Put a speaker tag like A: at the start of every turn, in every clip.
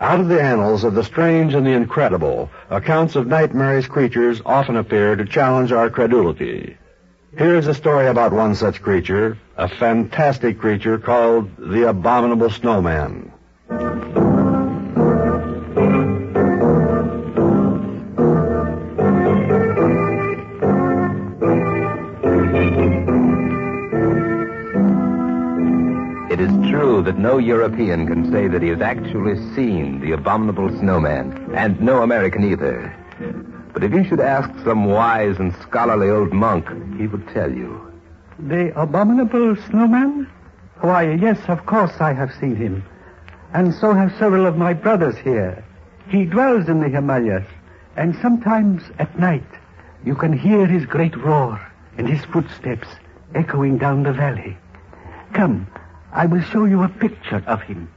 A: Out of the annals of the strange and the incredible, accounts of nightmarish creatures often appear to challenge our credulity. Here's a story about one such creature, a fantastic creature called the Abominable Snowman.
B: That no European can say that he has actually seen the abominable snowman, and no American either. But if you should ask some wise and scholarly old monk, he would tell you.
C: The abominable snowman? Why, yes, of course I have seen him. And so have several of my brothers here. He dwells in the Himalayas, and sometimes at night you can hear his great roar and his footsteps echoing down the valley. Come, I will show you a picture of him.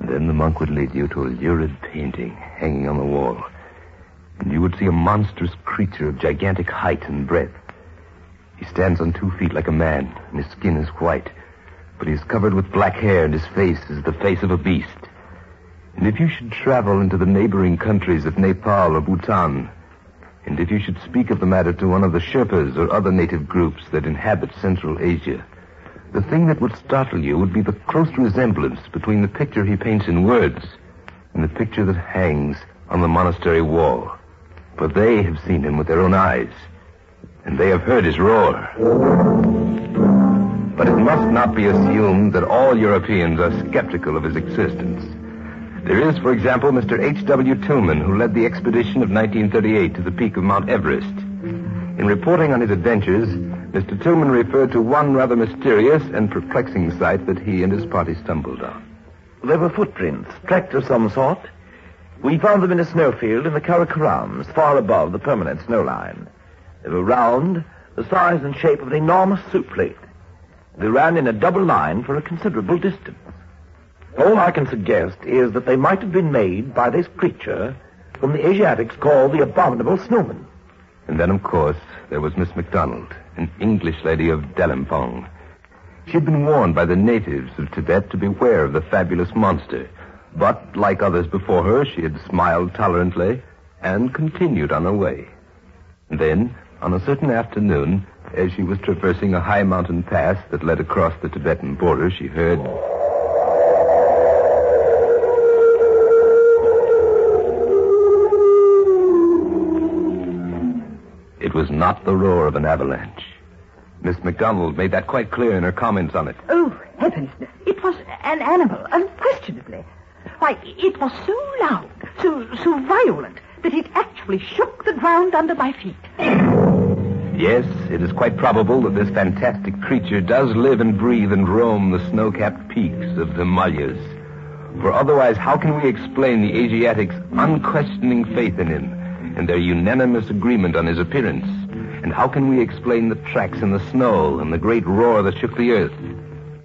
B: Then the monk would lead you to a lurid painting hanging on the wall. And you would see a monstrous creature of gigantic height and breadth. He stands on two feet like a man, and his skin is white. But he is covered with black hair, and his face is the face of a beast. And if you should travel into the neighboring countries of Nepal or Bhutan, and if you should speak of the matter to one of the Sherpas or other native groups that inhabit Central Asia, the thing that would startle you would be the close resemblance between the picture he paints in words and the picture that hangs on the monastery wall. For they have seen him with their own eyes, and they have heard his roar. But it must not be assumed that all Europeans are skeptical of his existence. There is, for example, Mr. H.W. Tilman, who led the expedition of 1938 to the peak of Mount Everest. In reporting on his adventures, Mr. Tilman referred to one rather mysterious and perplexing sight that he and his party stumbled on.
D: There were footprints, tracked of some sort. We found them in a snowfield in the Karakorams, far above the permanent snow line. They were round, the size and shape of an enormous soup plate. They ran in a double line for a considerable distance. All I can suggest is that they might have been made by this creature whom the Asiatics call the abominable snowman.
B: And then, of course, there was Miss MacDonald, an English lady of Kalimpong. She had been warned by the natives of Tibet to beware of the fabulous monster. But, like others before her, she had smiled tolerantly and continued on her way. Then, on a certain afternoon, as she was traversing a high mountain pass that led across the Tibetan border, she heard. Was not the roar of an avalanche. Miss MacDonald made that quite clear in her comments on it.
E: Oh, heavens. It was an animal, unquestionably. Why, it was so loud, so, so violent, that it actually shook the ground under my feet.
B: Yes, it is quite probable that this fantastic creature does live and breathe and roam the snow-capped peaks of the Himalayas. For otherwise, how can we explain the Asiatics' unquestioning faith in him and their unanimous agreement on his appearance? And how can we explain the tracks in the snow and the great roar that shook the earth?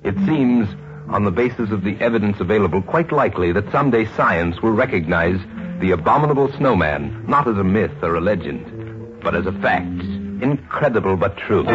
B: It seems, on the basis of the evidence available, quite likely that someday science will recognize the abominable snowman not as a myth or a legend, but as a fact. Incredible but true.